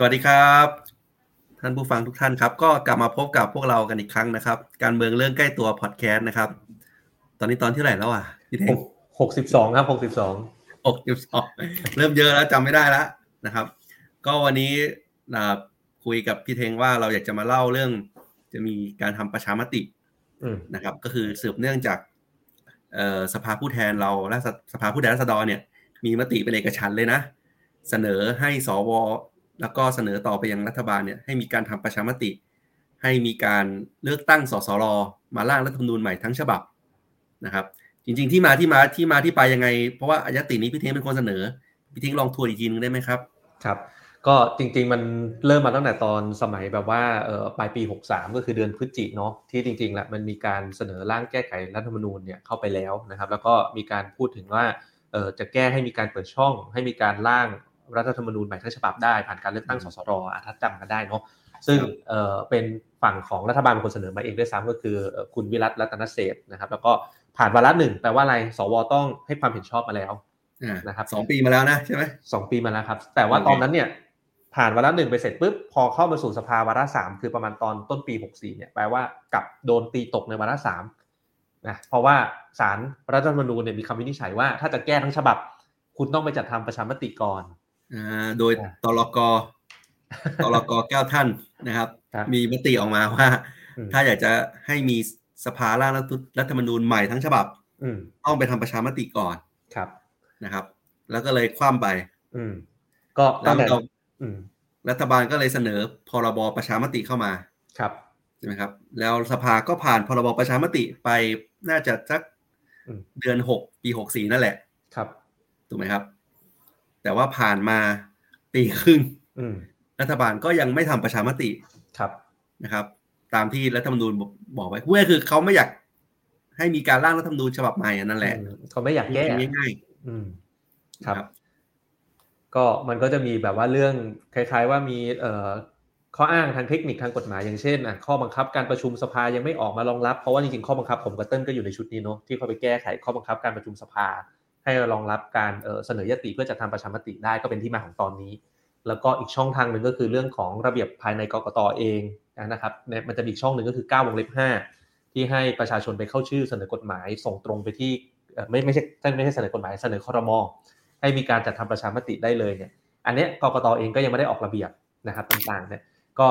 สวัสดีครับ ท่านผู้ฟังทุกท่านครับ ก็กลับมาพบกับพวกเรากันอีกครั้งนะครับ การเมืองเรื่องใกล้ตัวพอดแคสต์นะครับ ตอนนี้ตอนที่ไหนแล้วอะพี่เทงหกสิบสองครับหกสิบสองหกสิบสองเริ่มเยอะแล้วจำไม่ได้แล้วนะครับ ก็วันนี้คุยกับพี่เทงว่าเราอยากจะมาเล่าเรื่อง จะมีการทำประชามตินะครับ ก็คือสืบเนื่องจากสภาผู้แทนเราและสภาผู้แทนราษฎรเนี่ย มีมติเป็นเอกฉันเลยนะ เสนอให้สว แล้วก็เสนอต่อไปยังรัฐบาลเนี่ยให้มีการทำประชามติ ให้มีการเลือกตั้งสสรมาร่างรัฐธรรมนูญใหม่ทั้งฉบับนะครับ จริง ๆ ที่มาที่มาที่มาที่ไปยังไง เพราะว่าอายตินี้พี่เท้งเป็นคนเสนอพี่เท้งลองทวนอีกทีนึงได้ไหมครับครับก็จริงๆมันเริ่มมาตั้งแต่ตอนสมัยแบบว่าปลายปี 63 ก็คือเดือนพฤศจิกเนาะที่จริงๆแหละมันมีการเสนอร่างแก้ไขรัฐธรรมนูญเนี่ยเข้าไปแล้วนะครับ แล้วก็มีการพูดถึงว่าจะแก้ให้มีการเปิดช่อง ให้มีการร่าง รัฐธรรมนูญใหม่ทั้งฉบับได้ผ่านการเลือกตั้งสสรถ้าจำกันได้เนาะซึ่งเออเป็นฝั่งของรัฐบาลเป็นคนเสนอมาเองด้วยซ้ำก็คือคุณวิรัตรัตนเศษนะครับ แล้วก็ผ่านวาระหนึ่งแปลว่าอะไรสวต้องให้ความเห็นชอบมาแล้วนะครับสองปีมาแล้วนะใช่ไหมสองปีมาแล้วครับ แต่ว่าตอนนั้นเนี่ยผ่านวาระหนึ่งไปเสร็จปุ๊บพอเข้ามาสู่สภาวาระสามคือประมาณตอนต้นปีหกสี่เนี่ยแปลว่ากับโดนตีตกในวาระสามนะเพราะว่าสารรัฐธรรมนูญเนี่ยมีคำวินิจฉัยว่าถ้าจะแก้ทั้งฉบับ คุณต้องไปจัดทำประชามติก่อนอ่า โดยตลกตลกแก้วท่านนะครับ มีมติออกมาว่า ถ้าอยากจะให้มีสภาร่างรัฐธรรมนูญใหม่ทั้งฉบับต้องไปทำประชามติก่อนครับนะครับ แล้วก็เลยคว่ำไปอืก็แล้วเรารัฐบาลก็เลยเสนอพรบประชามติเข้ามาครับใช่ไหมครับ แล้วสภาก็ผ่านพรบประชามติไปน่าจะสักเดือนหกปีหกสี่นั่นแหละครับถูกไหมครับ แต่ว่าผ่านมาปีครึ่งรัฐบาลก็ยังไม่ทำประชามติครับนะครับ ตามที่รัฐธรรมนูญบอกไว้เพื่อคือเขาไม่อยากให้มีการร่างรัฐธรรมนูญฉบับใหม่นั่นแหละเขาไม่อยากแก้ง่ายๆครับ ก็มันก็จะมีแบบว่าเรื่องคล้าย ๆ ว่ามีเอ่อข้ออ้างทางเทคนิคทางกฎหมายอย่างเช่นอะข้อบังคับการประชุมสภายังไม่ออกมารองรับเพราะว่าจริงๆข้อบังคับผมกับเติ้ลก็อยู่ในชุดนี้เนาะที่เขาไปแก้ไขข้อบังคับการประชุมสภา ให้รองรับการเสนอยติเพื่อจะทำประชามติได้ก็เป็นที่มาของตอนนี้ แล้วก็อีกช่องทางหนึ่งก็คือเรื่องของระเบียบภายในกรกตเองนะครับมันจะมีช่องหนึ่งก็คือ9วงเล็บ5ที่ให้ประชาชนไปเข้าชื่อเสนอกฎหมายส่งตรงไปที่ไม่ไม่ใช่ไม่ใช่เสนอกฎหมายเสนอคอรมอให้มีการจัดทำประชามติได้เลยเนี่ยอันนี้กรกตเองก็ยังไม่ได้ออกระเบียบนะครับต่างๆเนี่ยก็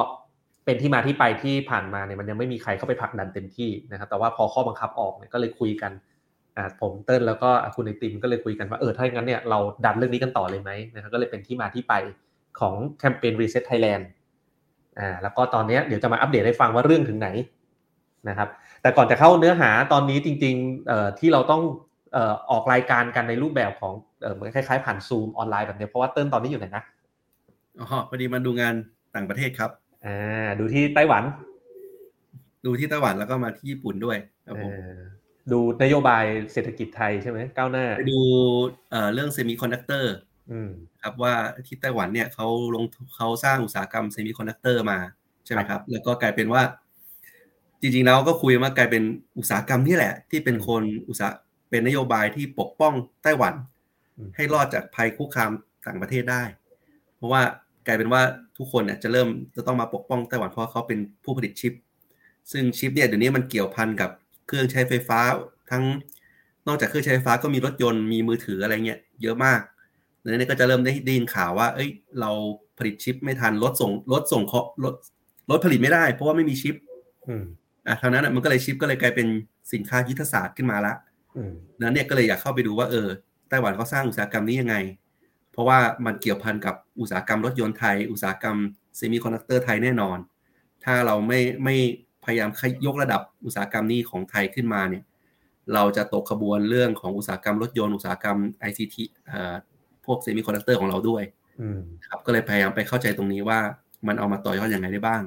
เป็นที่มาที่ไปที่ผ่านมาเนี่ยมันยังไม่มีใครเข้าไปผลักดันเต็มที่นะครับแต่ว่าพอข้อบังคับออกเนี่ยก็เลยคุยกัน ผมเติ้ลแล้วก็คุณไอติมก็เลยคุยกันว่าเออถ้าอย่างนั้นเนี่ยเราดันเรื่องนี้กันต่อเลยไหมนะครับก็เลยเป็นที่มาที่ไปของแคมเปญ Reset Thailand อ่าแล้วก็ตอนนี้เดี๋ยวจะมาอัปเดตให้ฟังว่าเรื่องถึงไหนนะครับแต่ก่อนจะเข้าเนื้อหาตอนนี้จริงๆเอ่อที่เราต้องเอ่อออกรายการกันในรูปแบบของเออเหมือนคล้ายๆ ผ่านซูมออนไลน์แบบนี้เพราะว่าเติ้ลตอนนี้อยู่ไหนนะอ๋อพอดีมาดูงานต่างประเทศครับอ่าดูที่ไต้หวัน ดูที่ไต้หวันแล้วก็มาที่ญี่ปุ่นด้วยครับผม ดูนโยบายเศรษฐกิจไทยใช่ไหมก้าวหน้าไปดูเรื่องเซมิคอนดักเตอร์ครับว่าที่ไต้หวันเนี่ยเขาลงเขาสร้างอุตสาหกรรมเซมิคอนดักเตอร์มาใช่ไหมครับ แล้วก็กลายเป็นว่า จริงๆแล้วก็คุยว่ากลายเป็นอุตสาหกรรมนี่แหละ ที่เป็นคนอุตสาหเป็นนโยบายที่ปกป้องไต้หวัน ให้รอดจากภัยคุกคามต่างประเทศได้ เพราะว่ากลายเป็นว่าทุกคนเนี่ยจะเริ่มจะต้องมาปกป้องไต้หวันเพราะเขาเป็นผู้ผลิตชิป ซึ่งชิปเนี่ยเดี๋ยวนี้มันเกี่ยวพันกับ เครื่องใช้ไฟฟ้า ทั้งนอกจากเครื่องใช้ไฟฟ้าก็มีรถยนต์มีมือถืออะไรเงี้ยเยอะมากในนี้ก็จะเริ่มได้ดินข่าวว่า เอ้ย เราผลิตชิปไม่ทันรถส่งรถส่งเคาะรถรถผลิตไม่ได้ เพราะว่าไม่มีชิปอะเท่านั้นมันก็เลยชิปก็เลยกลายเป็นสินค้ายุทธศาสตร์ขึ้นมาละนั้นเนี่ยก็เลยอยากเข้าไปดูว่าเออไต้หวันเขาสร้างอุตสาหกรรมนี้ยังไง เพราะว่ามันเกี่ยวพันกับอุตสาหกรรมรถยนต์ไทย อุตสาหกรรมเซมิคอนดักเตอร์ไทยแน่นอน ถ้าเราไม่ไม่ พยายามยกระดับอุตสาหกรรมนี้ของไทยขึ้นมาเนี่ยเราจะตกขบวนเรื่องของอุตสาหกรรมรถยนต์อุตสาหกรรม ICT พวกเซมิคอนดักเตอร์ของเราด้วยครับก็เลยพยายามไปเข้าใจตรงนี้ว่ามันเอามาต่อยอดอยังไงได้บ้าง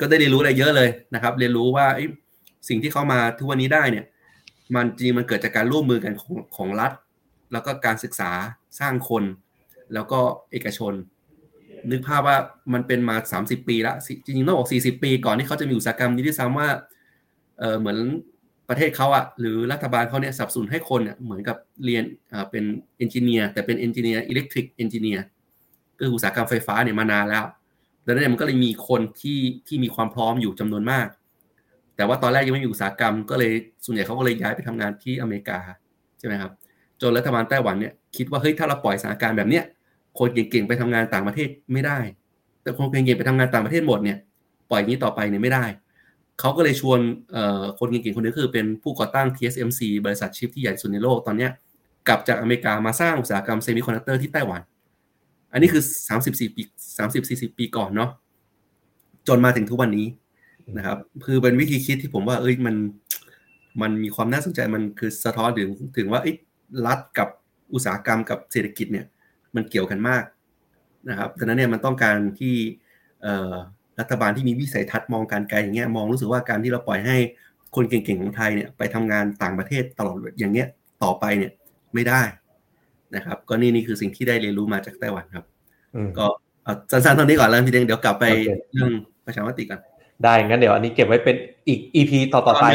ก็ได้เรียนรู้อะไรเยอะเลยนะครับ เรียนรู้ว่าสิ่งที่เขามาทุกวันนี้ได้เนี่ยมันจริงมันเกิดจากการร่วมมือกันของของรัฐ แล้วก็การศึกษาสร้างคน แล้วก็เอกชน นึกภาพว่ามันเป็นมา 30 ปีแล้วจริงๆต้องบอก40 ปี ก่อนที่เขาจะมีอุตสาหกรรมนี้ที่ซ้ำว่าเออเหมือนประเทศเขาอะหรือรัฐบาลเขาเนี่ยสับสนให้คนเนี่ยเหมือนกับเรียนเป็น engineer แต่เป็น engineer electric engineer ก็อุตสาหกรรมไฟฟ้าเนี่ยมานานแล้วดังนั้นมันก็เลยมีคนที่ที่มีความพร้อมอยู่จำนวนมาก แต่ว่าตอนแรกยังไม่มีอุตสาหกรรม ก็เลยส่วนใหญ่เขาก็เลยย้ายไปทำงานที่อเมริกาใช่ไหมครับจนรัฐบาลไต้หวันเนี่ยคิดว่าเฮ้ยถ้าเราปล่อยสถานการณ์แบบเนี้ย คนเก่งๆไปทำงานต่างประเทศไม่ได้ แต่คนเก่งๆไปทำงานต่างประเทศหมดเนี่ยปล่อยอย่างนี้ต่อไปเนี่ยไม่ได้เขาก็เลยชวนคนเก่งๆคนนี้คือเป็นผู้ก่อตั้ง TSMC บริษัทชิปที่ใหญ่สุดในโลกตอนนี้กลับจากอเมริกามาสร้างอุตสาหกรรมเซมิคอนดักเตอร์ที่ไต้หวัน อันนี้คือ 34 ปี 30 40 ปีก่อนเนาะจนมาถึงทุกวันนี้นะครับ คือเป็นวิธีคิดที่ผมว่า เอ้ยมันมันมีความน่าสนใจมันคือสะท้อนถึงถึงว่ารัฐกับอุตสาหกรรมกับเศรษฐกิจเนี่ย มันเกี่ยวกันมากนะครับดังนั้นเนี่ยมันต้องการที่รัฐบาลที่มีวิสัยทัศน์มองการไกลอย่างเงี้ยมองรู้สึกว่าการที่เราปล่อยให้คนเก่งๆของไทยเนี่ยไปทำงานต่างประเทศตลอดอย่างเงี้ยต่อไปเนี่ยไม่ได้นะครับ ก็นี่นี่คือสิ่งที่ได้เรียนรู้มาจากไต้หวันครับ ก็สั้นๆตอนนี้ก่อนแล้วพี่เดงเดี๋ยวกลับไปเรื่องประชามติกันได้งั้นเดี๋ยวอันนี้เก็บไว้เป็นอีกอีพีต่อๆไป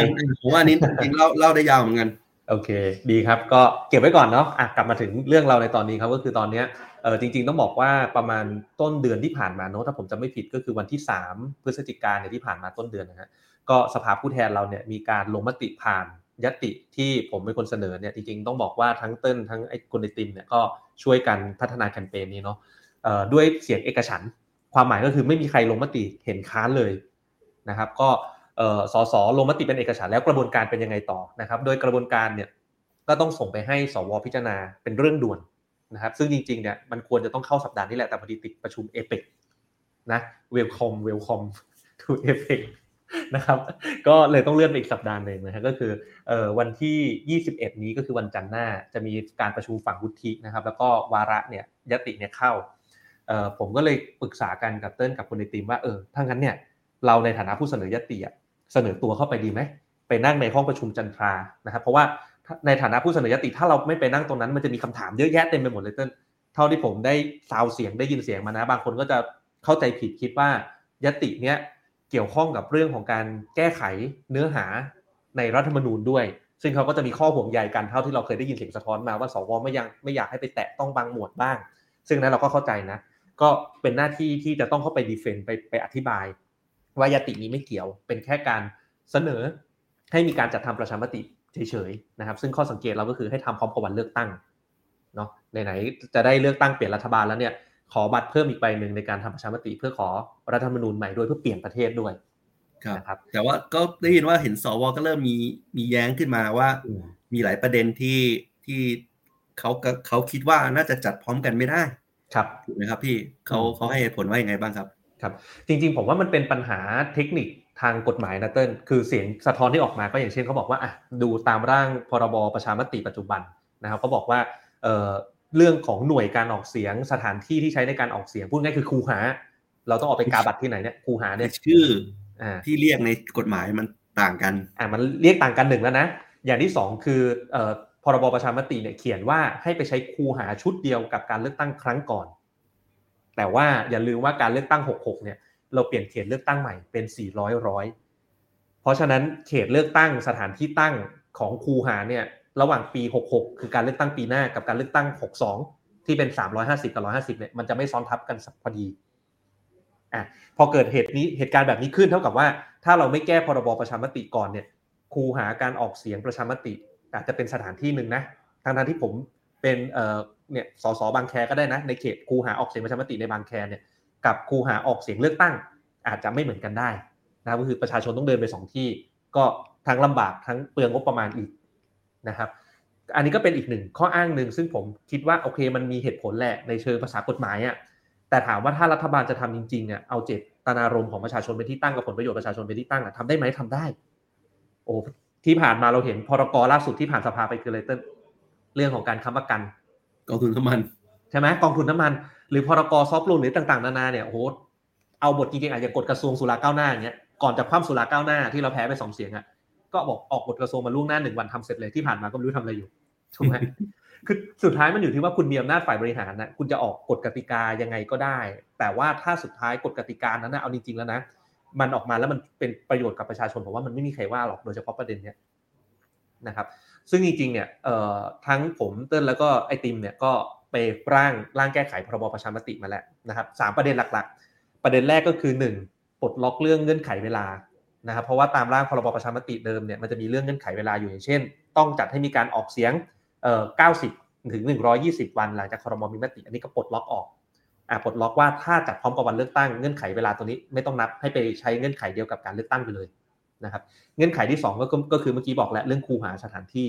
ผมว่านี้จริงเล่าเล่าได้ยาวเหมือนกัน โอเค ดีครับก็เก็บไว้ก่อนเนาะอะกลับมาถึงเรื่องเราในตอนนี้ครับก็คือตอนเนี้ยเออจริง ๆ ต้องบอกว่าประมาณต้นเดือนที่ผ่านมาเนาะถ้าผมจะไม่ผิดก็คือวันที่ 3 พฤศจิกายนเนี่ยที่ผ่านมาต้นเดือนนะฮะก็สภาผู้แทนเราเนี่ยมีการลงมติผ่านยติที่ผมเป็นคนเสนอเนี่ยจริงๆต้องบอกว่าทั้งเต้นทั้งไอ้คนในติมเนี่ยก็ช่วยกันพัฒนาแคมเปญนี้เนาะด้วยเสียงเอกฉันความหมายก็คือไม่มีใครลงมติเห็นค้านเลยนะครับ ก็ สสลงมติเป็นเอกฉันแล้วกระบวนการเป็นยังไงต่อนะครับ โดยกระบวนการเนี่ยก็ต้องส่งไปให้สวพิจารณาเป็นเรื่องด่วนนะครับ ซึ่งจริงๆเนี่ยมันควรจะต้องเข้าสัปดาห์นี้แหละแต่พอดีติดประชุมเอเปกนะเวลคอมเวลคอมทูเอเปกนะครับก็เลยต้องเลื่อนไปอีกสัปดาห์หนึ่งนะฮะก็คือวันที่ 21 นี้ก็คือวันจันทร์หน้าจะมีการประชุมฝั่งวุฒินะครับ แล้วก็วาระเนี่ยยติเนี่ยเข้าผมก็เลยปรึกษากันกับเติ้ลกับคนในทีมว่าเออถ้างั้นเนี่ยเราในฐานะผู้เสนอยติอะ เสนอตัวเข้าไปดีไหมไปนั่งในห้องประชุมจันทรานะครับ เพราะว่าในฐานะผู้เสนอยติถ้าเราไม่ไปนั่งตรงนั้นมันจะมีคำถามเยอะแยะเต็มไปหมดเลยเติ้ลเท่าที่ผมได้ซาวเสียงได้ยินเสียงมานะ บางคนก็จะเข้าใจผิดคิดว่ายติเนี้ยเกี่ยวข้องกับเรื่องของการแก้ไขเนื้อหาในรัฐธรรมนูญด้วย ซึ่งเขาก็จะมีข้อห่วงใยกันเท่าที่เราเคยได้ยินเสียงสะท้อนมาว่าสวไม่ยังไม่อยากให้ไปแตะต้องบางหมวดบ้าง ซึ่งนั้นเราก็เข้าใจนะ ก็เป็นหน้าที่ที่จะต้องเข้าไปดีเฟนต์ไปไปอธิบาย ว่ายตินี้ไม่เกี่ยว เป็นแค่การเสนอให้มีการจัดทำประชามติเฉยๆนะครับ ซึ่งข้อสังเกตเราก็คือให้ทำพร้อมกับวันเลือกตั้งเนาะไหนๆจะได้เลือกตั้งเปลี่ยนรัฐบาลแล้วเนี่ยขอบัตรเพิ่มอีกใบหนึ่งในการทำประชามติ เพื่อขอรัฐธรรมนูญใหม่ด้วยเพื่อเปลี่ยนประเทศด้วยครับ แต่ว่าก็ได้ยินว่าเห็นสวก็เริ่มมีมีแย้งขึ้นมาว่า มีหลายประเด็นที่ที่เขาเขาคิดว่าน่าจะจัดพร้อมกันไม่ได้ ครับถูกไหมครับ พี่เขาเขาให้เหตุผลว่าอย่างไงบ้างครับ ครับจริงๆ ผมว่ามันเป็นปัญหาเทคนิคทางกฎหมายนะเติ้ลคือเสียงสะท้อนที่ออกมาก็อย่างเช่นเขาบอกว่าอะดูตามร่างพรบประชามติปัจจุบันนะครับเขาบอกว่าเอ่อเรื่องของหน่วยการออกเสียงสถานที่ที่ใช้ในการออกเสียงพูดง่ายคือคูหา เราต้องออกไปกาบัตรที่ไหนเนี่ยคูหาเนี่ยชื่อที่เรียกในกฎหมายมันต่างกันอ่ามันเรียกต่างกันหนึ่งแล้วนะอย่างที่สองคือเอ่อพรบประชามติเนี่ยเขียนว่าให้ไปใช้คูหาชุดเดียวกับการเลือกตั้งครั้งก่อน แต่ว่าอย่าลืมว่าการเลือกตั้ง 66 เนี่ย เราเปลี่ยนเขตเลือกตั้งใหม่เป็น 400 ร้อย เพราะฉะนั้นเขตเลือกตั้งสถานที่ตั้งของคูหาเนี่ยระหว่างปี 66 คือการเลือกตั้งปีหน้ากับการเลือกตั้ง 62 ที่เป็น 350 กับ 150 เนี่ยมันจะไม่ซ้อนทับกันพอดีอะพอเกิดเหตุนี้เหตุการณ์แบบนี้ขึ้นเท่ากับว่า ถ้าเราไม่แก้พรบประชามติก่อนเนี่ยคูหาการออกเสียงประชามติ อาจจะเป็นสถานที่หนึ่งนะทางทางที่ผมเป็น เนี่ยสสบางแคก็ได้นะ ในเขตคูหาออกเสียงประชามติในบางแคเนี่ยกับคูหาออกเสียงเลือกตั้ง อาจจะไม่เหมือนกันได้นะก็คือประชาชนต้องเดินไปสองที่ ก็ทั้งลำบากทั้งเปลืองงบประมาณอีกนะครับ อันนี้ก็เป็นอีกหนึ่งข้ออ้างหนึ่งซึ่งผมคิดว่าโอเคมันมีเหตุผลแหละในเชิงภาษากฎหมายอะแต่ถามว่าถ้ารัฐบาลจะทำจริงๆเนี่ยเอาเจตนารมณ์ของประชาชนเป็นที่ตั้งกับผลประโยชน์ประชาชนเป็นที่ตั้งอะทำได้ไหมทำได้ โอ้ที่ผ่านมาเราเห็นพรกล่าสุดที่ผ่านสภาไปคืออะไรเต้นเรื่องของการค้ำประกัน กองทุนน้ำมันใช่ไหมกองทุนน้ามัน หรือพรกซอฟต์โลนหรือต่างๆนานาเนี่ยโอ้โหเอาบทจริงๆอาจจะกฎกระทรวงสุราก้าวหน้าอย่างเงี้ยก่อนจะคว่ำสุราก้าวหน้าที่เราแพ้ไปสองเสียงอะก็บอกออกกฎกระทรวงมาล่วงหน้าหนึ่งวันทำเสร็จเลยที่ผ่านมาก็ไม่รู้ทำอะไรอยู่ถูกไหมคือสุดท้ายมันอยู่ที่ว่าคุณมีอำนาจฝ่ายบริหารนะคุณจะออกกฎกติกายังไงก็ได้ แต่ว่าถ้าสุดท้ายกฎกติกานั้นนะเอาจริงๆแล้วนะมันออกมาแล้วมันเป็นประโยชน์กับประชาชนผมว่ามันไม่มีใครว่าหรอกโดยเฉพาะประเด็นเนี้ยนะครับ ซึ่งจริงๆเนี่ยทั้งผมเติ้ลแล้วก็ไอติมเนี่ยก็ไปร่างร่างแก้ไขพรบประชามติมาแล้วนะครับสามประเด็นหลักๆ ประเด็นแรกก็คือหนึ่งปลดล็อกเรื่องเงื่อนไขเวลานะครับเพราะว่าตามร่างพรบประชามติเดิมเนี่ยมันจะมีเรื่องเงื่อนไขเวลาอยู่อย่างเช่น ต้องจัดให้มีการออกเสียงเอ่อ90 ถึง 120 วันหลังจากครมมีมติอันนี้ก็ปลดล็อกออกอ่าปลดล็อกว่าถ้าจัดพร้อมกับวันเลือกตั้งเงื่อนไขเวลาตัวนี้ไม่ต้องนับให้ไปใช้เงื่อนไขเดียวกับการเลือกตั้งไปเลย นะครับเงื่อนไขที่ 2 ก็ก็คือเมื่อกี้บอกแล้วเรื่องคูหาสถานที่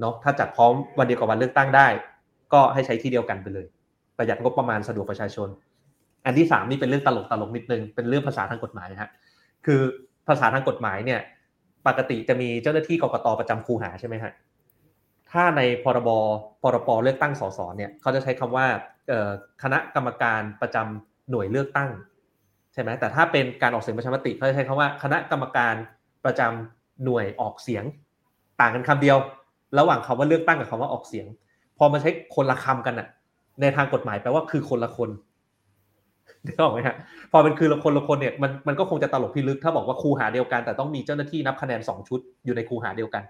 เนาะถ้าจัดพร้อมวันเดียวกับวันเลือกตั้งได้ ก็ให้ใช้ที่เดียวกันไปเลย ประหยัดงบประมาณสะดวกประชาชน อันที่ 3 นี่เป็นเรื่องตลกตลกนิดนึงเป็นเรื่องภาษาทางกฎหมายฮะคือภาษาทางกฎหมายเนี่ยปกติจะมีเจ้าหน้าที่กรกตประจำคูหาใช่ไหมฮะถ้าในพรบพรบเลือกตั้งสสเนี่ยเขาจะใช้คำว่าคณะกรรมการประจำหน่วยเลือกตั้ง ใช่ไหมแต่ถ้าเป็นการออกเสียงประชามติเขาจะใช้คำว่าคณะกรรมการประจำหน่วยออกเสียง ต่างกันคำเดียว ระหว่างคำว่าเลือกตั้งกับคำว่าออกเสียง พอมาใช้คนละคำกันอะในทางกฎหมายแปลว่าคือคนละคนนึกออกไหมฮะพอเป็นคือละคนละคนเนี่ยมันมันก็คงจะตลกพิลึกถ้าบอกว่าครูหาเดียวกันแต่ต้องมีเจ้าหน้าที่นับคะแนนสองชุดอยู่ในครูหาเดียวกัน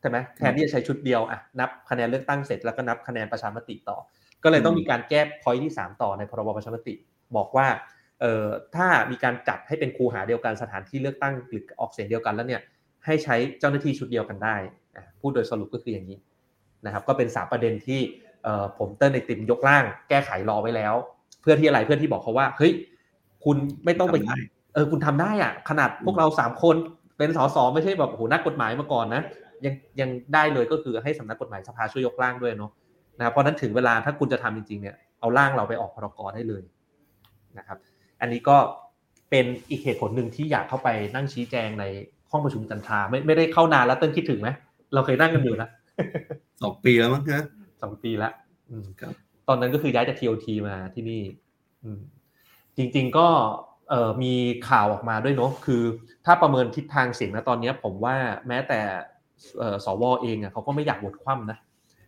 ใช่ไหมแทนที่จะใช้ชุดเดียวอะนับคะแนนเลือกตั้งเสร็จแล้วก็นับคะแนนประชามติต่อ ก็เลยต้องมีการแก้พอยที่ 3 ต่อในพรบประชามติ บอกว่าเอ่อ ถ้ามีการจัดให้เป็นครูหาเดียวกันสถานที่เลือกตั้งหรือออกเสียงเดียวกันแล้วเนี่ยให้ใช้เจ้าหน้าที่ชุดเดียวกันได้พูดโดยสรุปก็คืออย่างนี้นะครับก็เป็นสามประเด็นที่ผมเติ้ลในติมยกร่าง แก้ไขรอไว้แล้ว เพื่อที่อะไรเพื่อที่บอกเขาว่าเฮ้ยคุณไม่ต้องไปเออคุณทำได้อะขนาดพวกเราสามคนเป็นสสไม่ใช่แบบโหนักกฎหมายมาก่อนนะยังยังได้เลยก็คือให้สำนักกฎหมายสภาช่วยยกร่างด้วยเนาะนะครับเพราะนั้นถึงเวลาถ้าคุณจะทำจริงๆเนี่ยเอาร่างเราไปออกพรกรได้เลยนะครับ อันนี้ก็เป็นอีกเหตุผลหนึ่งที่อยากเข้าไปนั่งชี้แจงในห้องประชุมจันทราไม่ไม่ได้เข้านานแล้วเต้นคิดถึงไหมเราเคยนั่งกันอยู่นะสองปีแล้วมั้งนะสองปีแล้วตอนนั้นก็คือย้ายจากทีโอทีมาที่นี่จริง ๆก็มีข่าวออกมาด้วยเนาะคือ ถ้าประเมินทิศทางเสียงนะตอนนี้ผมว่าแม้แต่สวเองอะเขาก็ไม่อยากบดคว่ำนะ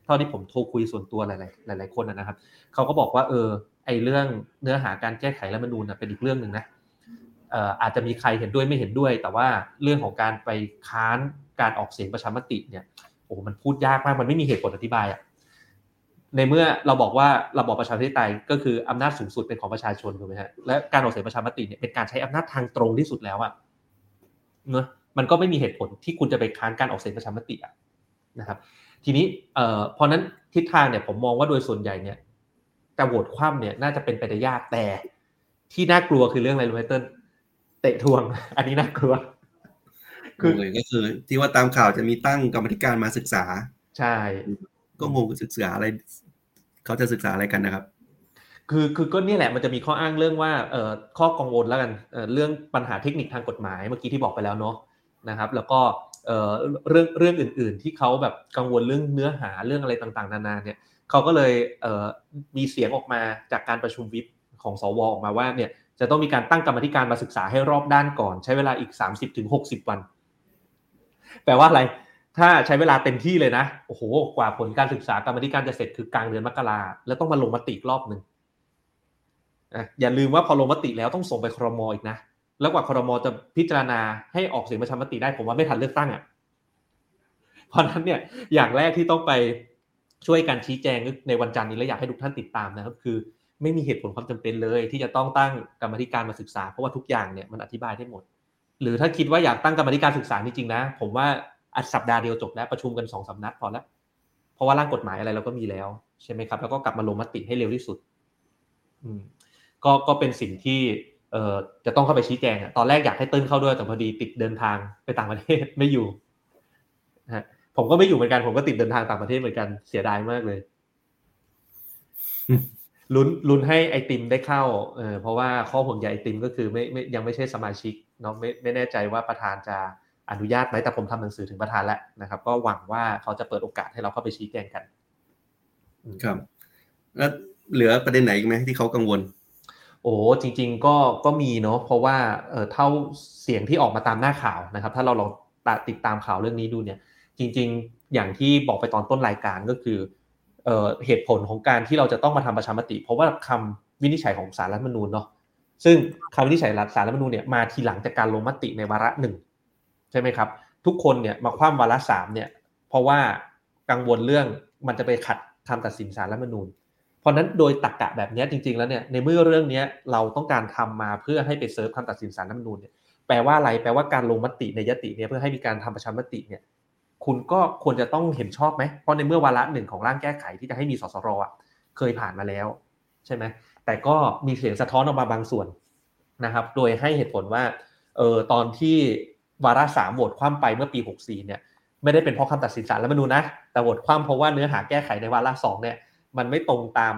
เท่าที่ผมโทรคุยส่วนตัวหลายๆหลาย ๆคนนะครับเขาก็บอกว่าเออ ไอเรื่องเนื้อหาการแก้ไขรัฐมนูญเป็นอีกเรื่องหนึ่งนะอาจจะมีใครเห็นด้วยไม่เห็นด้วย แต่ว่าเรื่องของการไปค้านการออกเสียงประชามติเนี่ยโอ้มันพูดยากมากมันไม่มีเหตุผลอธิบายอะในเมื่อเราบอกว่าระบอบประชาธิปไตยก็คืออำนาจสูงสุดเป็นของประชาชนถูกไหมฮะและการออกเสียงประชามติเนี่ยเป็นการใช้อำนาจทางตรงที่สุดแล้วอะเนอะมันก็ไม่มีเหตุผลที่คุณจะไปค้านการออกเสียงประชามติอะนะครับ ทีนี้เพราะนั้นทิศทางเนี่ยผมมองว่าโดยส่วนใหญ่เนี่ย โหวตคว่ำเนี่ยน่าจะเป็นไปได้ยากแต่ ที่น่ากลัวคือเรื่องอะไรรู้ไหมเติ้ลเตะทวง อันนี้น่ากลัว คือก็คือ ที่ว่าตามข่าวจะมีตั้งกรรมธิการมาศึกษา ใช่ ก็งงศึกษาอะไร เขาจะศึกษาอะไรกันนะครับ คือคือก็นี่แหละมันจะมีข้ออ้างเรื่องว่าเอ่อข้อกังวลแล้วกันเอ่อเรื่องปัญหาเทคนิคทางกฎหมายเมื่อกี้ที่บอกไปแล้วเนาะนะครับ แล้วก็เอ่อเรื่องเรื่องอื่น ๆ ที่เขาแบบกังวลเรื่องเนื้อหาเรื่องอะไรต่าง ๆ นานาเนี่ย เขาก็เลยเมีเสียงออกมาจากการประชุมวิปของสวออกมาว่าเนี่ยจะต้องมีการตั้งกรรมธิการมาศึกษาให้รอบด้านก่อน ใช้เวลาอีก 30-60 วัน แปลว่าอะไร ถ้าใช้เวลาเต็มที่เลยนะโอ้โหกว่าผลการศึกษากรรมธิการจะเสร็จคือกลางเดือนมกราแล้วต้องมาลงมติรอบหนึ่งอย่าลืมว่าพอลงมติแล้วต้องส่งไปครมอีกนะแล้วกว่าครมจะพิจารณาให้ออกเสียงประชามติได้ผมว่าไม่ทันเลือกตั้งอะเพราะนั้นเนี่ยอย่างแรกที่ต้องไป ช่วยกันชี้แจงในวันจันทร์นี้และอยากให้ทุกท่านติดตามนะครับ คือไม่มีเหตุผลความจำเป็นเลย ที่จะต้องตั้งกรรมธิการมาศึกษา เพราะว่าทุกอย่างเนี่ยมันอธิบายได้หมด หรือถ้าคิดว่าอยากตั้งกรรมธิการศึกษาจริงๆนะ ผมว่าอัดสัปดาห์เดียวจบแล้วประชุมกันสองสานัดพอแล้วเพราะว่าร่างกฎหมายอะไรเราก็มีแล้วใช่ไหมครับ แล้วก็กลับมาลงมติให้เร็วที่สุด อืม ก็ก็เป็นสิ่งที่เอ่อจะต้องเข้าไปชี้แจงอะตอนแรกอยากให้เติ้ลเข้าด้วยแต่พอดีติดเดินทางไปต่างประเทศไม่อยู่ ผมก็ไม่อยู่เหมือนกันผมก็ติดเดินทางต่างประเทศเหมือนกันเสียดายมากเลยลุ้นลุ้นให้ไอติมได้เข้าเออเพราะว่าข้อห่วงใยไอติมก็คือไม่ไม่ยังไม่ใช่สมาชิกเนาะไม่ไม่แน่ใจว่าประธานจะอนุญาตไหมแต่ผมทำหนังสือถึงประธานแล้วนะครับ ก็หวังว่าเขาจะเปิดโอกาสให้เราเข้าไปชี้แจงกันครับ แล้วเหลือประเด็นไหนอีกไหมที่เขากังวล โอ้จริง ๆ ก็ก็มีเนาะเพราะว่าเออเท่าเสียงที่ออกมาตามหน้าข่าวนะครับ ถ้าเราลองติดตามข่าวเรื่องนี้ดูเนี่ย จริง ๆ อย่างที่บอกไปตอนต้นรายการก็คือเออเหตุผลของการที่เราจะต้องมาทำประชามติ เพราะว่าคำวินิจฉัยของสารรัฐมนูญเนาะซึ่งคำวินิจฉัยสารรัฐมนูญเนี่ยมาทีหลังจากการลงมติในวาระหนึ่งใช่ไหมครับ ทุกคนเนี่ยมาคว่ำวาระสามเนี่ย เพราะว่ากังวลเรื่องมันจะไปขัดคำตัดสินสารรัฐมนูญเพราะนั้นโดยตรกกะแบบนี้จริง ๆแล้วเนี่ยในเมื่อเรื่องนี้เราต้องการทำมาเพื่อให้ไปเซิร์ฟคำตัดสินสารรัฐมนูญเนี่ยแปลว่าอะไรแปลว่าการลงมติในยติเนี่ยเพื่อให้มีการทำประชามติเนี่ย คุณก็ควรจะต้องเห็นชอบไหมเพราะในเมื่อวาระหนึ่งของร่างแก้ไขที่จะให้มีสสรอะเคยผ่านมาแล้ว ใช่ไหมแต่ก็มีเสียงสะท้อนออกมาบางส่วนนะครับ โดยให้เหตุผลว่าเออตอนที่วาระสามโหวตคว่ำไปเมื่อปี 64 เนี่ย ไม่ได้เป็นเพราะคำตัดสินศาลรัฐมนูญนะแต่โหวตคว่ำเพราะว่าเนื้อหาแก้ไขในวาระสองเนี่ย มันไม่ตรงตาม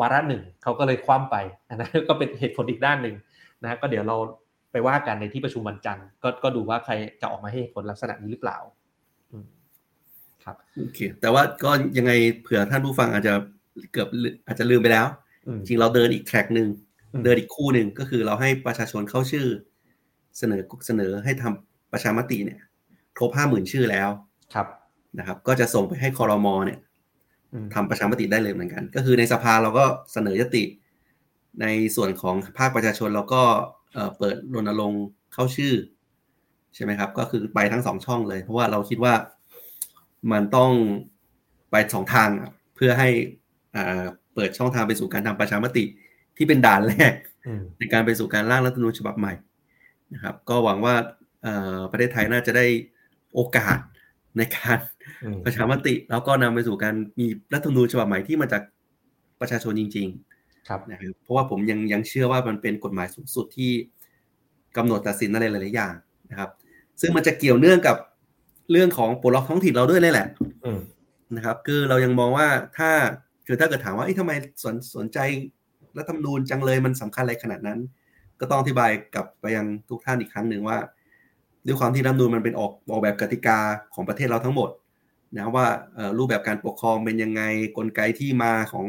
วาระหนึ่งเขาก็เลยคว่ำไปอันนั้นก็เป็นเหตุผลอีกด้านหนึ่งนะก็เดี๋ยวเราไปว่ากันในที่ประชุมวันจันทร์ก็ก็ดูว่าใครจะออกมาให้เหตุผลลักษณะนี้หรือเปล่า ครับโอเคแต่ว่าก็ยังไงเผื่อท่านผู้ฟังอาจจะเกือบอาจจะลืมไปแล้ว จริงเราเดินอีกแทร็กหนึ่งเดินอีกคู่หนึ่งก็คือเราให้ประชาชนเข้าชื่อ เสนอเสนอให้ทำประชามติเนี่ยครบห้าหมื่นชื่อแล้วครับนะครับ ก็จะส่งไปให้คอรมอเนี่ยทำประชามติได้เลยเหมือนกัน ก็คือในสภาเราก็เสนอยติ ในส่วนของภาคประชาชนเราก็เปิดรณรงค์เข้าชื่อ ใช่ไหมครับ ก็คือไปทั้งสองช่องเลย เพราะว่าเราคิดว่า มันต้องไปสองทางเพื่อให้เปิดช่องทางไปสู่การทำประชามติที่เป็นด่านแรกในการไปสู่การร่างรัฐธรรมนูญฉบับใหม่นะครับ ก็หวังว่าประเทศไทยน่าจะได้โอกาสในการประชามติ แล้วก็นำไปสู่การมีรัฐธรรมนูญฉบับใหม่ที่มาจากประชาชนจริง ๆ ครับนะครับเพราะว่าผมยังยังเชื่อว่ามันเป็นกฎหมายสูงสุดที่กำหนดตัดสินอะไรหลายๆอย่างนะครับ ซึ่งมันจะเกี่ยวเนื่องกับ เรื่องของปลดล็อกท้องถิ่นเราด้วยเลยแหละนะครับ คือเรายังมองว่าถ้าคือถ้าเกิดถามว่าทำไมสนสนใจรัฐธรรมนูญจังเลยมันสำคัญอะไรขนาดนั้น ก็ต้องอธิบายกับไปยังทุกท่านอีกครั้งหนึ่งว่า ด้วยความที่รัฐนูนมันเป็นออกออกแบบกติกาของประเทศเราทั้งหมดนะว่ารูปแบบการปกครองเป็นยังไงกลไกที่มาของ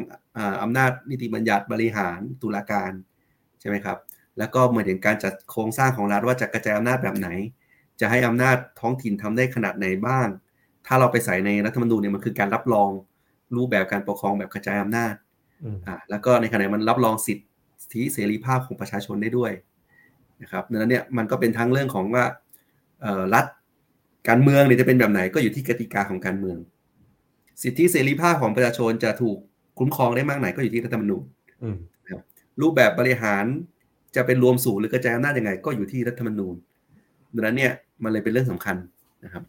อำนาจนิติบัญญัติบริหารตุลาการใช่ไหมครับ แล้วก็เหมือนถึงการจัดโครงสร้างของรัฐว่าจะกระจายอำนาจแบบไหน จะให้อำนาจท้องถิ่นทำได้ขนาดไหนบ้าง ถ้าเราไปใส่ในรัฐธรรมนูญเนี่ยมันคือการรับรองรูปแบบการปกครองแบบกระจายอำนาจอ่าแล้วก็ในขณะมันรับรองสิทธิเสรีภาพของประชาชนได้ด้วยนะครับดังนั้นเนี่ยมันก็เป็นทั้งเรื่องของว่ารัฐการเมืองเนี่ยจะเป็นแบบไหนก็อยู่ที่กติกาของการเมือง สิทธิเสรีภาพของประชาชนจะถูกคุ้มครองได้มากไหนก็อยู่ที่รัฐธรรมนูญรูปแบบบริหารจะเป็นรวมสูงหรือกระจายอำนาจยังไง ก็อยู่ที่รัฐธรรมนูญ ดังนั้นเนี่ยมันเลยเป็นเรื่องสำคัญนะครับ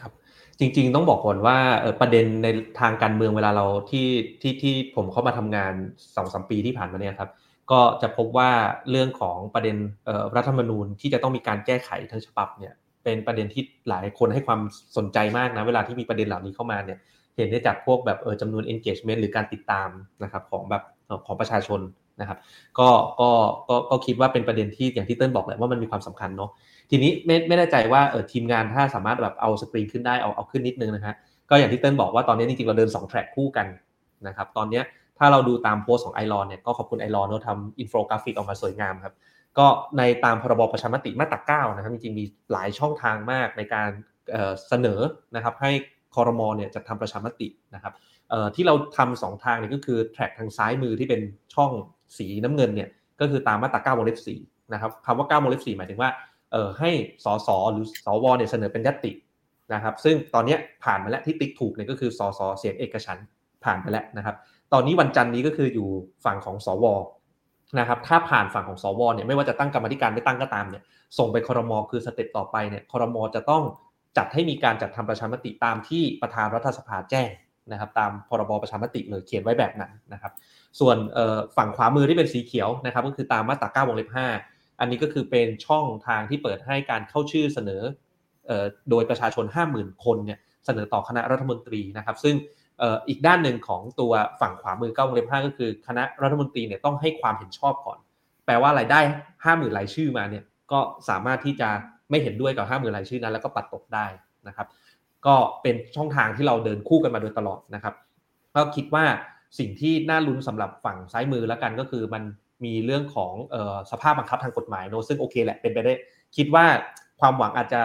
ครับจริงๆต้องบอกก่อนว่าประเด็นในทางการเมืองเวลาเราที่ที่ที่ผมเข้ามาทำงานสองสมปีที่ผ่านมาเนี่ยครับก็จะพบว่าเรื่องของประเด็นรัฐธรรมนูญที่จะต้องมีการแก้ไขทั้งฉบับเนี่ยเป็นประเด็นที่หลายคนให้ความสนใจมากนะเวลาที่มีประเด็นเหล่านี้เข้ามาเนี่ยเห็นได้จากพวกแบบเออจำนวน engagement หรือการติดตามนะครับของแบบของประชาชนนะครับก็ก็ก็ก็คิดว่าเป็นประเด็นที่อย่างที่เติ้ลบอกแหละว่ามันมีความสำคัญเนาะ ทีนี้ไม่ไม่แน่ใจว่าเออทีมงานถ้าสามารถแบบเอาสกรีนขึ้นได้เอาเอาขึ้นนิดนึงนะฮะก็อย่างที่เติ้ลบอกว่าตอนนี้จริงๆเราเดิน2 track คู่กันนะครับตอนนี้ถ้าเราดูตามโพสของ iLaw เนี่ยก็ขอบคุณ iLaw เนาะทำอินโฟกราฟิกออกมาสวยงามครับก็ในตามพรบประชามติมาตราเก้านะครับจริงๆมีหลายช่องทางมากในการเสนอนะครับให้คอรมอเนี่ยจะทำประชามตินะครับที่เราทำสองทางเนี่ยก็คือแทร็กทางซ้ายมือที่เป็นช่องสีน้ำเงินเนี่ยก็คือตามมาตราเก้าวงเล็บสี่นะครับคำว่าเก้าวงเล็บสี่หมายถึงว่า ให้สสหรือสวเนี่ยเสนอเป็นยตินะครับ ซึ่งตอนนี้ผ่านมาแล้วที่ติ๊กถูกเนี่ยก็คือสสเสียงเอกฉันผ่านไปแล้วนะครับ ตอนนี้วันจันทร์นี้ก็คืออยู่ฝั่งของสวนะครับ ถ้าผ่านฝั่งของสวเนี่ยไม่ว่าจะตั้งกรรมธิการไม่ตั้งก็ตามเนี่ยส่งไปคอรมอคือสเต็ปต่อไปเนี่ยคอรมอจะต้องจัดให้มีการจัดทำประชามติตามที่ประธานรัฐสภาแจ้งนะครับ ตามพรบประชามติเลยเขียนไว้แบบนั้นนะครับ ส่วนฝั่งขวามือที่เป็นสีเขียวนะครับ ก็คือตามมาตรา9วงเล็บ5 อันนี้ก็คือเป็นช่องทางที่เปิดให้การเข้าชื่อเสนอโดยประชาชน 50,000 คนเนี่ยเสนอต่อคณะรัฐมนตรีนะครับ ซึ่งอีกด้านหนึ่งของตัวฝั่งขวามือเก้าวงเล็บห้าก็คือคณะรัฐมนตรีเนี่ยต้องให้ความเห็นชอบก่อน แปลว่ารายได้ห้าหมื่นรายชื่อมาเนี่ยก็สามารถที่จะไม่เห็นด้วยกับห้าหมื่นรายชื่อนั้น แล้วก็ปัดตกได้นะครับ ก็เป็นช่องทางที่เราเดินคู่กันมาโดยตลอดนะครับก็คิดว่าสิ่งที่น่าลุ้นสำหรับฝั่งซ้ายมือแล้วกันก็คือมัน มีเรื่องของสภาพบังคับทางกฎหมายโนซึ่งโอเคแหละเป็นไปได้ คิดว่าความหวังอาจจะ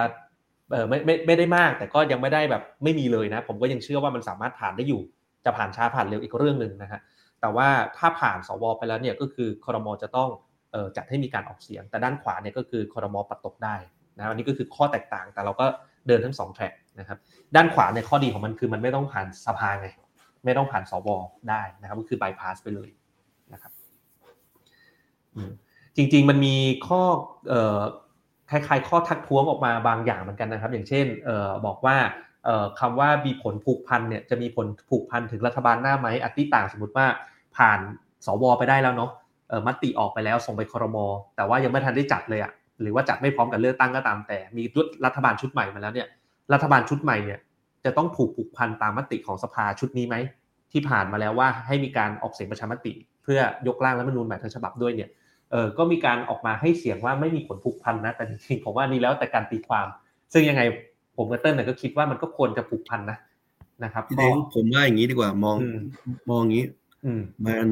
เออไม่ไม่ไม่ได้มาก แต่ก็ยังไม่ได้แบบไม่มีเลยนะ ผมก็ยังเชื่อว่ามันสามารถผ่านได้อยู่ จะผ่านช้าผ่านเร็วอีกเรื่องหนึ่งนะฮะแต่ว่าถ้าผ่านสวไปแล้วเนี่ยก็คือคอรมอจะต้องเออจัดให้มีการออกเสียง แต่ด้านขวาเนี่ยก็คือคอรมอปัดตกได้นะอันนี้ก็คือข้อแตกต่างแต่เราก็เดินทั้ง2แทร็กนะครับด้านขวาในข้อดีของมันคือมันไม่ต้องผ่านสภาไงไม่ต้องผ่านสวได้นะครับก็คือบายพาสไปเลยนะ จริง ๆ มันมีข้อคล้ายๆ ข้อทักท้วงออกมาบางอย่างเหมือนกันนะครับ อย่างเช่นบอกว่าคำว่ามีผลผูกพันเนี่ยจะมีผลผูกพันถึงรัฐบาลหน้าไหมอัติต่างสมมติว่าผ่านสวไปได้แล้วเนาะมติออกไปแล้วส่งไปคอรมอแต่ว่ายังไม่ทันได้จัดเลยอะหรือว่าจัดไม่พร้อมกับเลือกตั้งก็ตามแต่ มีรัฐบาลชุดใหม่มาแล้วเนี่ยรัฐบาลชุดใหม่เนี่ยจะต้องถูกผูกพันตามมติของสภาชุดนี้ไหมที่ผ่านมาแล้วว่าให้มีการออกเสียงประชามติ เพื่อยกร่างรัฐมนูญใหม่ทั้งฉบับด้วยเนี่ย เออก็มีการออกมาให้เสียงว่าไม่มีผลผูกพันนะ แต่จริงๆผมว่านี่แล้วแต่การตีความ ซึ่งยังไงผมกับเติ้ลเนี่ยก็คิดว่ามันก็ควรจะผูกพันนะนะครับพี่เด้งผมว่าอย่างนี้ดีกว่ามองมองอย่างนี้มัน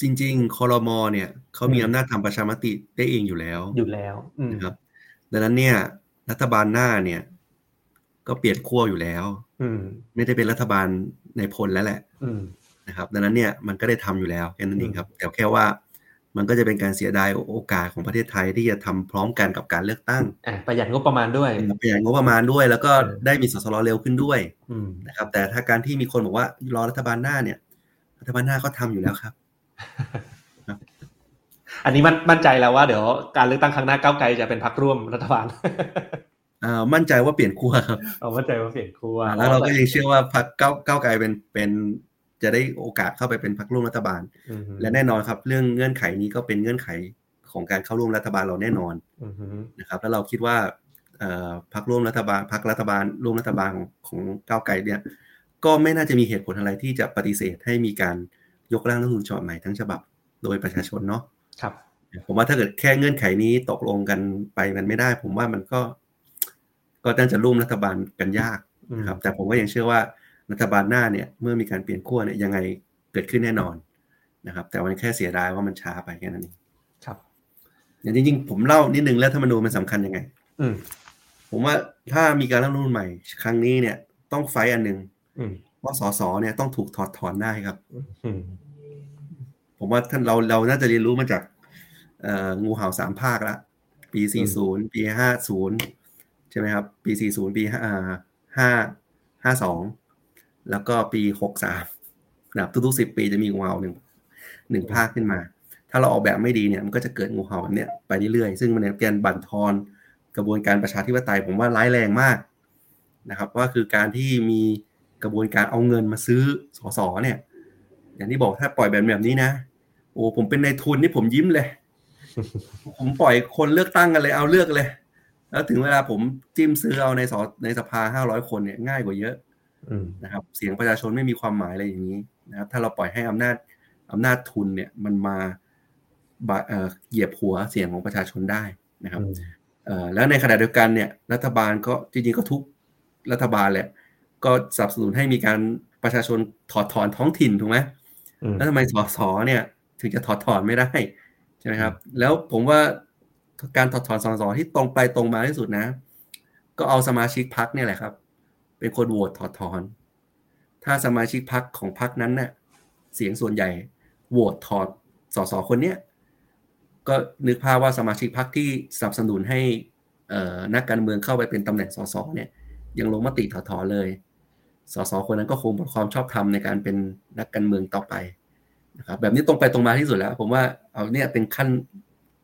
จริง ๆคอรมอเนี่ยเขามีอำนาจทำประชามติได้เองอยู่แล้ว อยู่แล้วนะครับ ดังนั้นเนี่ย รัฐบาลหน้าเนี่ย ก็เปลี่ยนขั้วอยู่แล้วอืไม่ได้เป็นรัฐบาลในพลแล้วแหละ นะครับดังนั้นเนี่ยมันก็ได้ทำอยู่แล้วแค่นั้นเองครับแต่แค่ว่ามันก็จะเป็นการเสียดายโอกาสของประเทศไทยที่จะทำพร้อมกันกับการเลือกตั้งประหยัดงบประมาณด้วยประหยัดงบประมาณด้วย แล้วก็ได้มีสสรเร็วขึ้นด้วยนะครับ แต่ถ้าการที่มีคนบอกว่ารอรัฐบาลหน้าเนี่ย รัฐบาลหน้าก็ทำอยู่แล้วครับ อันนี้มันมั่นใจแล้วว่าเดี๋ยวการเลือกตั้งครั้งหน้าก้าวไกลจะเป็นพรรคร่วมรัฐบาลอ่ามั่นใจว่าเปลี่ยนขั้วครับเอามั่นใจว่าเปลี่ยนขั้วแล้วเราก็ยังเชื่อว่าพรรคก้าวก้าวไกลเป็นเป็น จะได้โอกาสเข้าไปเป็นพรรคร่วมรัฐบาล และแน่นอนครับ เรื่องเงื่อนไขนี้ก็เป็นเงื่อนไขของการเข้าร่วมรัฐบาลเราแน่นอนนะครับ แล้วเราคิดว่าพรรคร่วมรัฐบาลพรรครัฐบาลร่วมรัฐบาลของก้าวไกลเนี่ยก็ไม่น่าจะมีเหตุผลอะไรที่จะปฏิเสธให้มีการยกร่างรัฐธรรมนูญฉบับใหม่ทั้งฉบับโดยประชาชนเนาะครับ ผมว่าถ้าเกิดแค่เงื่อนไขนี้ตกลงกันไปมันไม่ได้ ผมว่ามันก็ ก็น่าจะร่วมรัฐบาลกันยากครับ แต่ผมก็ยังเชื่อว่า รัฐบาลหน้าเนี่ยเมื่อมีการเปลี่ยนขั้วเนี่ยยังไงเกิดขึ้นแน่นอนนะครับ แต่วันแค่เสียดายว่ามันช้าไปแค่นั้นเองครับ อย่างจริงๆผมเล่านิดนึงแล้วธรรมนูญมันสำคัญยังไง อืผมว่าถ้ามีการรัฐมนูญใหม่ ครั้งนี้เนี่ย ต้องไฟอันหนึ่งว่าสสเนี่ยต้องถูกถอดถอนได้ครับผมว่าท่านเราเราน่าจะเรียนรู้มาจากงูเห่าสามภาคละปีสี่ศูนย์ปีห้าศูนย์ใช่ไหมครับ ปีสี่ศูนย์ปีห้าห้าห้าสอง แล้วก็ปีหกสามนะทุกๆสิบปีจะมีงูเห่าหนึ่งหนึ่งภาคขึ้นมา ถ้าเราออกแบบไม่ดีเนี่ยมันก็จะเกิดงูเห่าแบบเนี้ยไปเรื่อยๆซึ่งมันเป็นการบั่นทอนกระบวนการประชาธิปไตยผมว่าร้ายแรงมากนะครับว่าคือการที่มีกระบวนการเอาเงินมาซื้อสอสอเนี่ย อย่างที่บอกถ้าปล่อยแบบแบบนี้นะโอ้ผมเป็นในทุนนี่ผมยิ้มเลย ผมปล่อยคนเลือกตั้งกันเลยเอาเลือกเลย แล้วถึงเวลาผมจิ้มซื้อเอาในสอในสภาห้าร้อยคนเนี่ยง่ายกว่าเยอะ นะครับเสียงประชาชนไม่มีความหมายอะไรอย่างนี้นะครับถ้าเราปล่อยให้อำนาจอำนาจทุนเนี่ยมันมาเหยียบหัวเสียงของประชาชนได้นะครับแล้วในขณะเดียวกันเนี่ยรัฐบาลก็จริงๆก็ทุกรัฐบาลแหละก็สนับสนุนให้มีการประชาชนถอดถอนท้องถิ่นถูกไหมแล้วทำไมสสเนี่ยถึงจะถอดถอนไม่ได้ใช่ไหมครับ แล้วผมว่าการถอดถอนสสที่ตรงไปตรงมาที่สุดนะ ก็เอาสมาชิกพักเนี่ยแหละครับ เป็นคนโหวตถอดถอน ถ้าสมาชิกพักของพักนั้นเนะ่ยเสียงส่วนใหญ่โหวตถอดสสคนเนี้ยก็นึกภาพว่าสมาชิกพักที่สนับสนุนให้นักการเมืองเข้าไปเป็นตำแหน่งสสเนี่ย ยังลงมติถอดถอนเลยสสคนนั้นก็คงหมดความชอบธรรมในการเป็นนักการเมืองต่อไปนะครับแบบนี้ตรงไปตรงมาที่สุดแล้ว ผมว่าเอาเนี่ยเป็นขั้น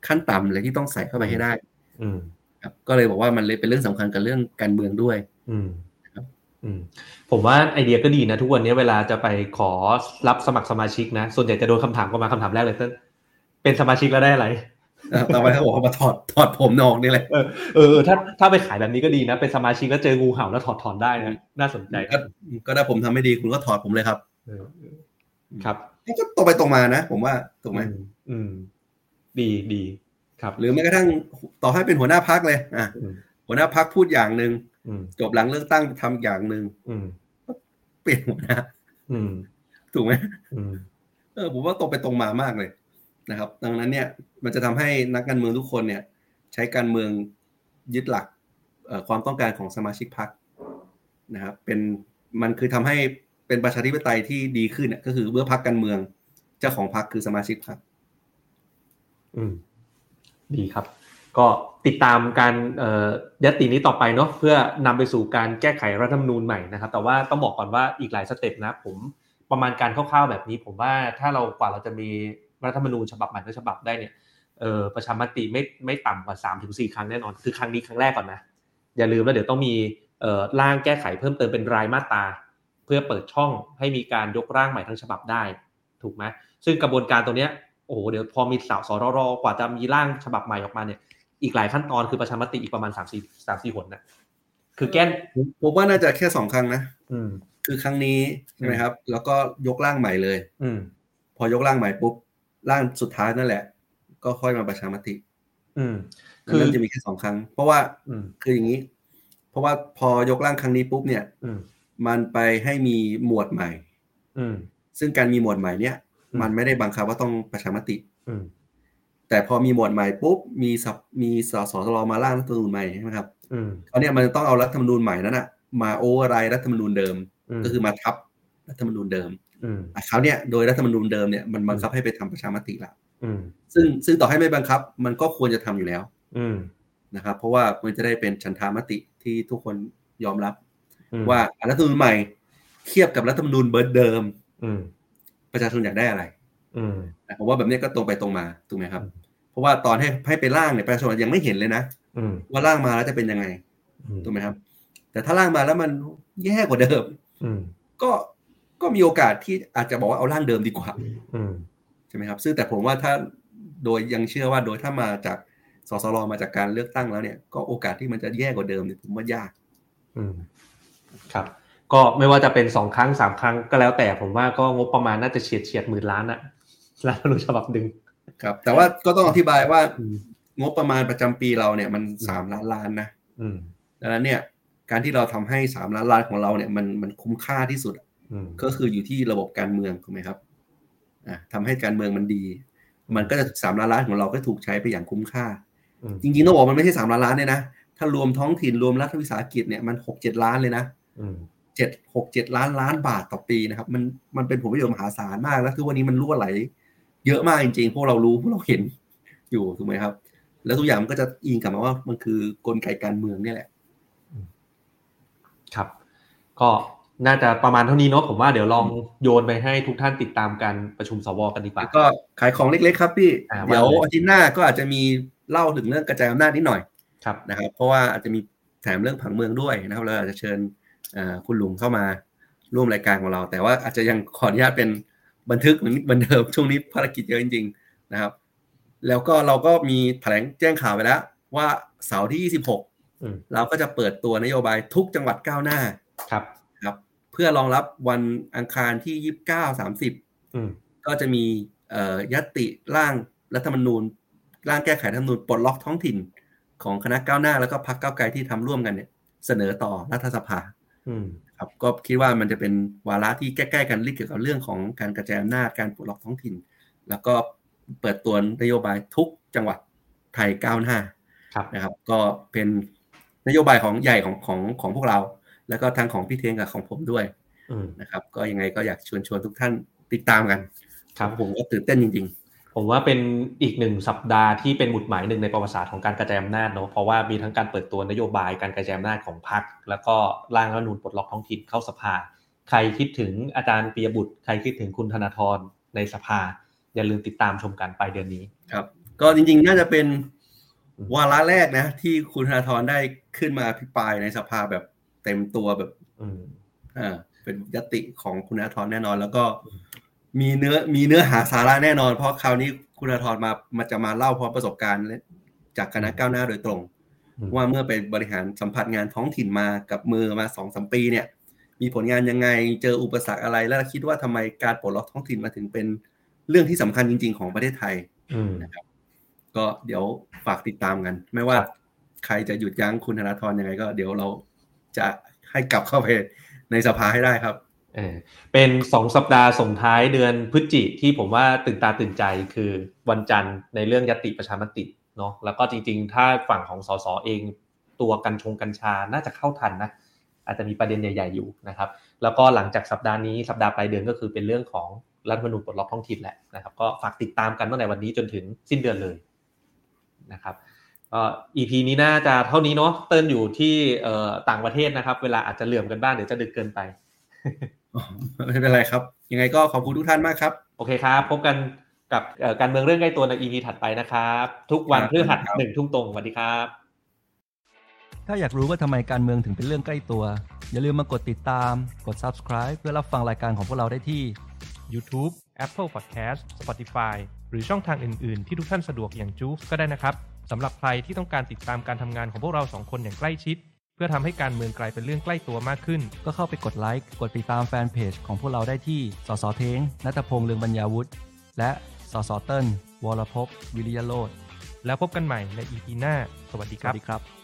ขั้นต่ำเลยที่ต้องใส่เข้าไปให้ได้ อืครับก็เลยบอกว่ามันเลยเป็นเรื่องสำคัญกับเรื่องการเมืองด้วย อืมครับอืม ผมว่าไอเดียก็ดีนะทุกวันนี้เวลาจะไปขอรับสมัครสมาชิกนะ ส่วนใหญ่จะโดนคำถามก็มาคำถามแรกเลยเต้นเป็นสมาชิกแล้วได้อะไรต่อไปเขาบอกเขามาถอดถอดผมนอกนี่แหละเออเออถ้าถ้าไปขายแบบนี้ก็ดีนะ เป็นสมาชิกแล้วเจองูเห่าแล้วถอดถอนได้นะน่าสนใจก็ถ้าผมทำไม่ดีคุณก็ถอดผมเลยครับครับก็ตรงไปตรงมานะ ผมว่าถูกไหมอืม ดีดีครับ หรือแม้กระทั่งต่อให้เป็นหัวหน้าพักเลย อะหัวหน้าพักพูดอย่างหนึ่ง จบหลังเลือกตั้งทำอย่างหนึ่งเปลี่ยนหัวหน้าถูกไหมเออผมว่าตรงไปตรงมามากเลยนะครับ ดังนั้นเนี่ยมันจะทำให้นักการเมืองทุกคนเนี่ย ใช้การเมืองยึดหลักความต้องการของสมาชิกพรรคนะครับ เป็นมันคือทำให้เป็นประชาธิปไตยที่ดีขึ้นก็คือเมื่อพรรคการเมือง เจ้าของพรรคคือสมาชิกพรรคอืม ดีครับ ก็ติดตามการยัตตินี้ต่อไปเนาะเพื่อนำไปสู่การแก้ไขรัฐธรรมนูญใหม่นะครับ แต่ว่าต้องบอกก่อนว่าอีกหลายสเต็ปนะผมประมาณการคร่าวๆแบบนี้ ผมว่าถ้าเรากว่าเราจะมีรัฐธรรมนูญฉบับใหม่ทั้งฉบับได้เนี่ยประชามติไม่ไม่ต่ำกว่า3าถึงสครั้งแน่นอน คือครั้งนี้ครั้งแรกก่อนนะอย่าลืมว่าเดี๋ยวต้องมีร่างแก้ไขเพิ่มเติมเป็นรายมาตราเพื่อเปิดช่องให้มีการยกร่างใหม่ทั้งฉบับได้ ถูกไหมซึ่งกระบวนการตัวเนี้ยโอ้โหเดี๋ยวพอมีสาวสรรกว่าจะมีร่างฉบับใหม่ออกมาเนี่ย อีกหลายขั้นตอนคือประชามติอีกประมาณสามสี่สามสี่หนนะคือแก้นผมว่าน่าจะแค่สองครั้งนะอืคือครั้งนี้ใช่ไหมครับ แล้วก็ยกร่างใหม่เลย อืพอยกร่างใหม่ปุ๊บร่างสุดท้ายนั่นแหละ ก็ค่อยมาประชามติ อืม คือจะมีแค่สองครั้ง เพราะว่าคืออย่างนี้ เพราะว่าพอยกร่างครั้งนี้ปุ๊บเนี่ยมันไปให้มีหมวดใหม่ อืซึ่งการมีหมวดใหม่เนี่ย มันไม่ได้บังคับว่าต้องประชามติอื แต่พอมีหมวดใหม่ปุ๊บมีสับมีสสสรมาร่างรัฐธรรมนูญใหม่ใช่ไหมครับเขาเนี่ยมันต้องเอารัฐธรรมนูญใหม่นั้นอะมาโอเวอร์ไรรัฐธรรมนูญเดิม ก็คือมาทับรัฐธรรมนูญเดิมเขาเนี่ยโดยรัฐธรรมนูญเดิมเนี่ยมันบังคับให้ไปทำประชามติละซึ่งซึ่งต่อให้ไม่บังคับ มันก็ควรจะทำอยู่แล้วนะครับ เพราะว่ามันจะได้เป็นฉันทามติที่ทุกคนยอมรับ ว่ารัฐธรรมนูญใหม่เทียบกับรัฐธรรมนูญเบิร์ดเดิมประชาชนอยากได้อะไร ผมว่าแบบนี้ก็ตรงไปตรงมาถูกไหมครับ เพราะว่าตอนให้ให้ไปร่างเนี่ยประชาชนยังไม่เห็นเลยนะว่าร่างมาแล้วจะเป็นยังไงถูกไหมครับ แต่ถ้าร่างมาแล้วมันแย่กว่าเดิมก็ก็มีโอกาสที่อาจจะบอกว่าเอาร่างเดิมดีกว่าใช่ไหมครับ ซึ่งแต่ผมว่าถ้าโดยยังเชื่อว่าโดยถ้ามาจากสสรมาจากการเลือกตั้งแล้วเนี่ยก็โอกาสที่มันจะแย่กว่าเดิมเนี่ยผมว่ายากอืมครับ ก็ไม่ว่าจะเป็นสองครั้งสามครั้งก็แล้วแต่ผมว่าก็งบประมาณน่าจะเฉียดเฉียดหมื่นล้านอะ รัฐธรรมนูญฉบับดึงครับ แต่ว่าก็ต้องอธิบายว่างบประมาณประจำปีเราเนี่ยมันสามล้านล้านนะดังนั้นเนี่ย การที่เราทำให้สามล้านล้านของเราเนี่ยมันมันคุ้มค่าที่สุดก็คืออยู่ที่ระบบการเมืองถูกไหมครับอ่าทำให้การเมืองมันดี มันก็จะสามล้านล้านของเราก็ถูกใช้ไปอย่างคุ้มค่า จริงๆต้องบอกมันไม่ใช่สามล้านล้านเนี่ยนะถ้ารวมท้องถิ่นรวมรัฐวิสาหกิจเนี่ยมันหกเจ็ดล้านเลยนะเจ็ดหกเจ็ดล้านล้านบาทต่อปีนะครับ มันมันเป็นผลประโยชน์มหาศาลมากแล้วทุกวันนี้มันรั่วไหล เยอะมากจริงๆ พวกเรารู้พวกเราเห็นอยู่ถูกไหมครับ แล้วทุกอย่างมันก็จะอิงกลับมาว่ามันคือกลไกการเมืองนี่แหละ ครับ ก็น่าจะประมาณเท่านี้เนาะผมว่าเดี๋ยวลองโยนไปให้ทุกท่านติดตามการประชุมสวกันดีกว่าก็ขายของเล็กๆครับพี่ เดี๋ยวอาทิตย์หน้าก็อาจจะมีเล่าถึงเรื่องกระจายอำนาจนิดหน่อยครับนะครับ เพราะว่าอาจจะมีแถมเรื่องผังเมืองด้วยนะครับเราอาจจะเชิญคุณลุงเข้ามาร่วมรายการของเรา แต่ว่าอาจจะยังขออนุญาตเป็น บันทึกเหมือนเหมือนเดิมช่วงนี้ภารกิจเยอะจริงๆนะครับ แล้วก็เราก็มีแถลงแจ้งข่าวไปแล้ว ว่าเสาร์ที่ 26 เราก็จะเปิดตัวนโยบายทุกจังหวัดก้าวหน้าครับครับ เพื่อรองรับวันอังคารที่ 29 30 ก็จะมียัตติร่างรัฐธรรมนูญ ร่างแก้ไขรัฐธรรมนูญปลดล็อกท้องถิ่น ของคณะก้าวหน้า แล้วก็พรรคก้าวไกลที่ทำร่วมกันเนี่ยเสนอต่อรัฐสภา ครับก็คิดว่ามันจะเป็นวาระที่ใกล้ๆกันเกี่ยวกับเรื่องของการกระจายอำนาจการปลดล็อกท้องถิ่น แล้วก็เปิดตัวนโยบายทุกจังหวัดไทยก้าวหน้านะครับ ก็เป็นนโยบายของใหญ่ของของของพวกเรา แล้วก็ทางของพี่เทงกับของผมด้วยนะครับ ก็ยังไงก็อยากชวนชวนทุกท่านติดตามกันครับผมก็ตื่นเต้นจริง ผมว่าเป็นอีกหนึ่งสัปดาห์ที่เป็นหมุดหมายหนึ่งในประวัติศาสตร์ของการกระจายอำนาจเนาะเพราะว่ามีทั้งการเปิดตัวนโยบายการกระจายอำนาจของพรรคแล้วก็ร่างรัฐนูนปลดล็อกท้องถิ่นเข้าสภา ใครคิดถึงอาจารย์ปียบุตร ใครคิดถึงคุณธนาธรในสภา อย่าลืมติดตามชมกันไปเดือนนี้ครับ ก็จริงๆ น่าจะเป็นวาระแรกนะ ที่คุณธนาธรได้ขึ้นมาพิปรายในสภาแบบเต็มตัวแบบอ่าเป็นยติของคุณธนาธรแน่นอนแล้วก็ มีเนื้อมีเนื้อหาสาระแน่นอน เพราะคราวนี้คุณธรมามาจะมาเล่าพร้อมประสบการณ์จากคณะก้าวหน้าโดยตรง ว่าเมื่อไปบริหารสัมผัสงานท้องถิ่นมากับมือมาสองสมปีเนี่ย มีผลงานยังไงเจออุปสรรคอะไร แล้วคิดว่าทำไมการปลดล็อกท้องถิ่นมาถึงเป็นเรื่องที่สำคัญจริง ๆ ของประเทศไทยนะครับ ก็เดี๋ยวฝากติดตามกัน ไม่ว่าใครจะหยุดยั้งคุณธนาธรยังไงก็เดี๋ยวเราจะให้กลับเข้าไปในสภาให้ได้ครับ เป็นสองสัปดาห์ส่งท้ายเดือนพฤศจิที่ผมว่าตื่นตาตื่นใจคือวันจันทร์ในเรื่องยติประชามติเนาะแล้วก็จริงๆ ถ้าฝั่งของสสเองตัวกัญชงกัญชาน่าจะเข้าทันนะอาจจะมีประเด็นใหญ่ ๆอยู่นะครับ แล้วก็หลังจากสัปดาห์นี้สัปดาห์ปลายเดือนก็คือเป็นเรื่องของรัฐมนูญปลดล็อกท้องถิ่นแหละนะครับ ก็ฝากติดตามกันตั้งแต่วันนี้จนถึงสิ้นเดือนเลยนะครับเอ่อ EP นี้น่าจะเท่านี้เนาะเติ้ลอยู่ที่ต่างประเทศนะครับ เวลาอาจจะเหลื่อมกันบ้างเดี๋ยวจะดึกเกินไป ไม่เป็นไรครับ ยังไงก็ขอบคุณทุกท่านมากครับ โอเคครับ พบกันกับการเมืองเรื่องใกล้ตัวใน EP ถัดไปนะครับ ทุกวันพฤหัสหนึ่งทุ่มตรงสวัสดีครับ ถ้าอยากรู้ว่าทำไมการเมืองถึงเป็นเรื่องใกล้ตัว อย่าลืมมากดติดตาม กด subscribe เพื่อรับฟังรายการของพวกเราได้ที่ YouTube Apple Podcast Spotify หรือช่องทางอื่น ๆ ที่ทุกท่านสะดวกอย่างจูฟก็ได้นะครับสำหรับใครที่ต้องการติดตามการทำงานของพวกเราสองคนอย่างใกล้ชิด เพื่อทำให้การเมืองกลายเป็นเรื่องใกล้ตัวมากขึ้น ก็เข้าไปกดไลค์ กดติดตามแฟนเพจของพวกเราได้ที่ สสเทงนัตพงษ์เลืองบรรยาวุฒิ และสสเติ้ลวรภพวิริยโรธแล้วพบกันใหม่ในอีพีหน้า สวัสดีครับสวัสดีครับ